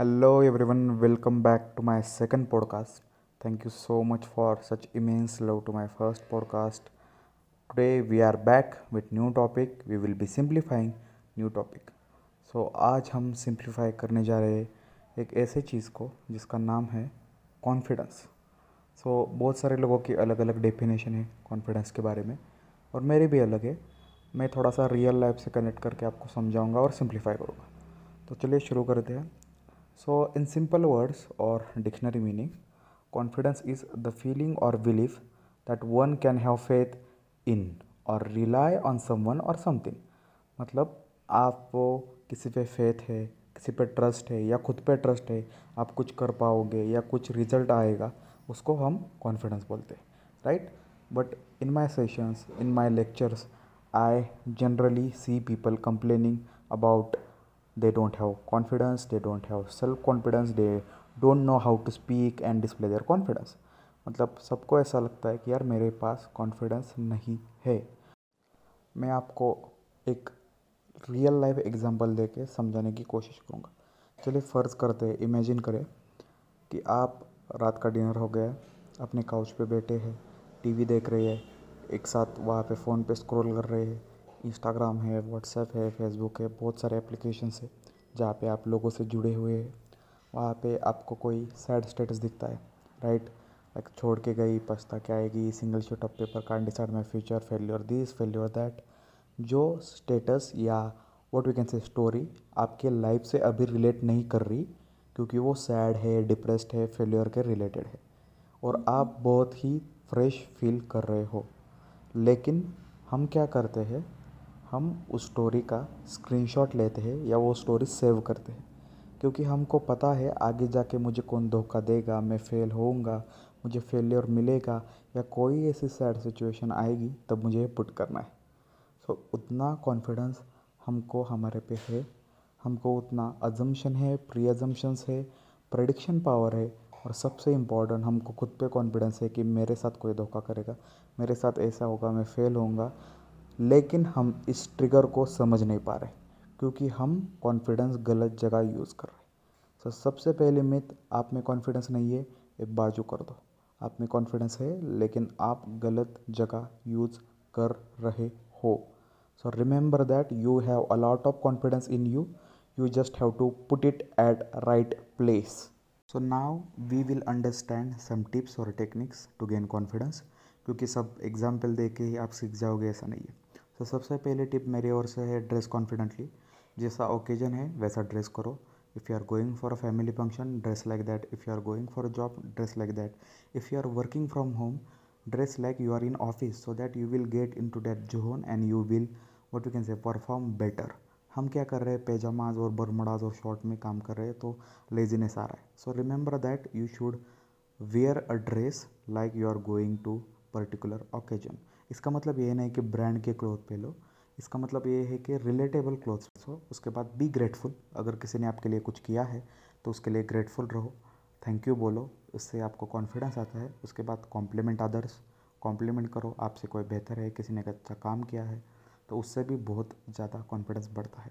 Hello everyone welcome back to my second podcast thank you so much for such immense love to my first podcast today we are back with new topic we will be simplifying new topic so आज हम simplify करने जा रहे एक ऐसे चीज़ को जिसका नाम है कॉन्फिडेंस सो बहुत सारे लोगों की अलग अलग डेफिनेशन है कॉन्फिडेंस के बारे में और मेरी भी अलग है। मैं थोड़ा सा रियल लाइफ से कनेक्ट करके आपको समझाऊँगा और सिम्प्लीफाई करूँगा। तो चलिए शुरू करते हैं। सो इन सिंपल वर्ड्स और dictionary meaning confidence is the feeling or belief that one can have faith in or rely on someone or something मतलब आप वो किसी पे फेथ है, किसी पे ट्रस्ट है, या खुद पे ट्रस्ट है, आप कुछ कर पाओगे या कुछ रिज़ल्ट आएगा, उसको हम कॉन्फिडेंस बोलते हैं right but in my sessions in my lectures I generally see people complaining about they don't have confidence, they don't have self confidence they don't know how to speak and display their confidence. मतलब सबको ऐसा लगता है कि यार मेरे पास confidence नहीं है। मैं आपको एक रियल लाइफ एग्जांपल दे के समझाने की कोशिश करूँगा। चलिए फ़र्ज़ करते हैं इमेजिन करें कि आप रात का डिनर हो गया, अपने काउच पे बैठे हैं टीवी देख रहे हैं, एक साथ वहाँ पे फ़ोन पे स्क्रॉल कर रहे हैं इंस्टाग्राम है व्हाट्सएप है फेसबुक है, बहुत सारे एप्लीकेशंस है जहाँ पे आप लोगों से जुड़े हुए हैं। वहाँ पे आपको कोई सैड स्टेटस दिखता है राइट लाइक छोड़ के गई, पछता क्या आएगी single sheet of paper can decide my future failure this failure that जो स्टेटस या what we can say story आपके लाइफ से अभी रिलेट नहीं कर रही, क्योंकि वो सैड है डिप्रेस्ड है फेल्योर के रिलेटेड है। और आप बहुत ही फ्रेश फील कर रहे हो। लेकिन हम क्या करते हैं हम उस स्टोरी का स्क्रीनशॉट लेते हैं या वो स्टोरी सेव करते हैं। क्योंकि हमको पता है आगे जाके मुझे कौन धोखा देगा मैं फेल होऊँगा मुझे फेलियर मिलेगा या कोई ऐसी सैड सिचुएशन आएगी तब मुझे पुट करना है। सो so, उतना कॉन्फिडेंस हमको हमारे पे है हमको उतना अजम्पशन है प्री अजम्पशंस है प्रडिक्शन पावर है और सबसे इंपॉर्टेंट हमको खुद पे कॉन्फिडेंस है कि मेरे साथ कोई धोखा करेगा मेरे साथ ऐसा होगा मैं फेल होऊँगा। लेकिन हम इस ट्रिगर को समझ नहीं पा रहे, क्योंकि हम कॉन्फिडेंस गलत जगह यूज़ कर रहे हैं। तो सबसे पहले मित, आप में कॉन्फिडेंस नहीं है, एक बाजू कर दो। आप में कॉन्फिडेंस है, लेकिन आप गलत जगह यूज़ कर रहे हो। So remember that you have a lot of confidence in you you just have to put it at right place so now we will understand some tips और टेक्निक्स टू गेन कॉन्फिडेंस क्योंकि सब example दे के ही आप सीख जाओगे, ऐसा नहीं है। तो सबसे पहले टिप मेरी ओर से है ड्रेस कॉन्फिडेंटली जैसा ओकेजन है, वैसा ड्रेस करो. If you are going for a family function dress like that if you are going for a job dress like that if you are working from home dress like you are in office so that you will get into that zone and you will what you can say perform better हम क्या कर रहे हैं? पैजामाज और बरमडाज और short में काम कर रहे हैं तो लेजीनेस आ रहा है. So remember that you should wear a dress like you are going to particular occasion इसका मतलब ये नहीं कि ब्रांड के क्लोथ पे लो, इसका मतलब ये है कि रिलेटेबल क्लोथ्स हो उसके बाद बी ग्रेटफुल अगर किसी ने आपके लिए कुछ किया है तो उसके लिए ग्रेटफुल रहो। थैंक यू बोलो, इससे आपको कॉन्फिडेंस आता है। उसके बाद कॉम्प्लीमेंट अदर्स कॉम्प्लीमेंट करो, आपसे कोई बेहतर है, किसी ने अच्छा काम किया है तो उससे भी बहुत ज़्यादा कॉन्फिडेंस बढ़ता है।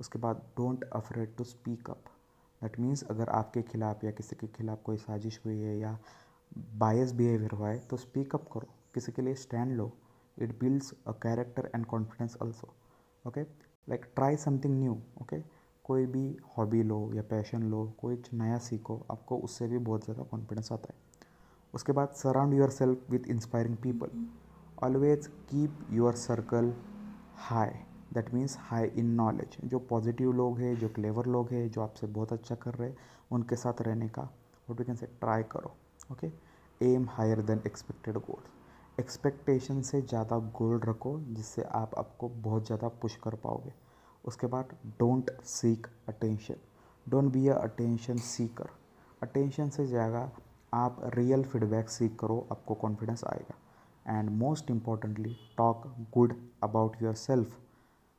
उसके बाद don't afraid to speak up that means अगर आपके खिलाफ़ या किसी के खिलाफ़ कोई साजिश हुई है या बायस बिहेवियर हुआ है तो स्पीक अप करो। किसी के लिए stand low it builds a character and confidence also okay like try something new okay कोई भी हॉबी लो या पैशन लो, कोई नया सीखो, आपको उससे भी बहुत ज़्यादा कॉन्फिडेंस आता है। उसके बाद surround yourself with inspiring people always keep your circle high that means high in knowledge जो पॉजिटिव लोग हैं, जो क्लेवर लोग हैं, जो आपसे बहुत अच्छा कर रहे हैं, उनके साथ रहने का what you can say try करो okay aim higher than expected goals expectation से ज़्यादा गोल रखो जिससे आप आपको बहुत ज़्यादा पुश कर पाओगे। उसके बाद don't seek attention don't be a attention seeker attention से ज़्यादा आप रियल फीडबैक सीख करो आपको कॉन्फिडेंस आएगा। And most importantly talk good about yourself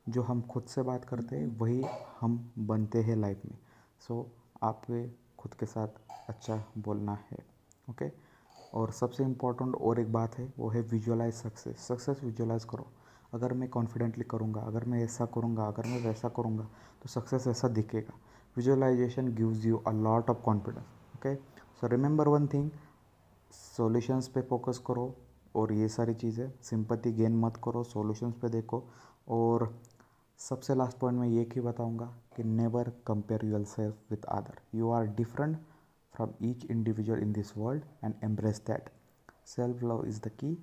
जो हम खुद से बात करते हैं वही हम बनते हैं लाइफ में। सो so, आपके खुद के साथ अच्छा बोलना है ओके okay? और सबसे इम्पोर्टेंट और एक बात है, वो है विजुअलाइज सक्सेस सक्सेस विजुअलाइज करो। अगर मैं कॉन्फिडेंटली करूँगा, अगर मैं ऐसा करूँगा, अगर मैं वैसा करूँगा तो सक्सेस ऐसा दिखेगा। Visualization gives you a lot of confidence okay so remember one thing solutions पे फोकस करो और ये सारी चीज़ें सिंपति गेन मत करो सॉल्यूशंस पे देखो। और सबसे लास्ट पॉइंट में ये की बताऊँगा कि never compare yourself with other you are different from each individual in this world and embrace that. Self love is the key,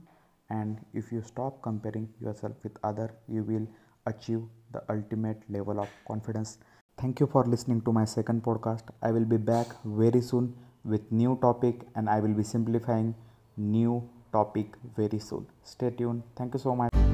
and if you stop comparing yourself with other, you will achieve the ultimate level of confidence. Thank you for listening to my second podcast. I will be back very soon with new topic and I will be simplifying new topic very soon. Stay tuned. Thank you so much.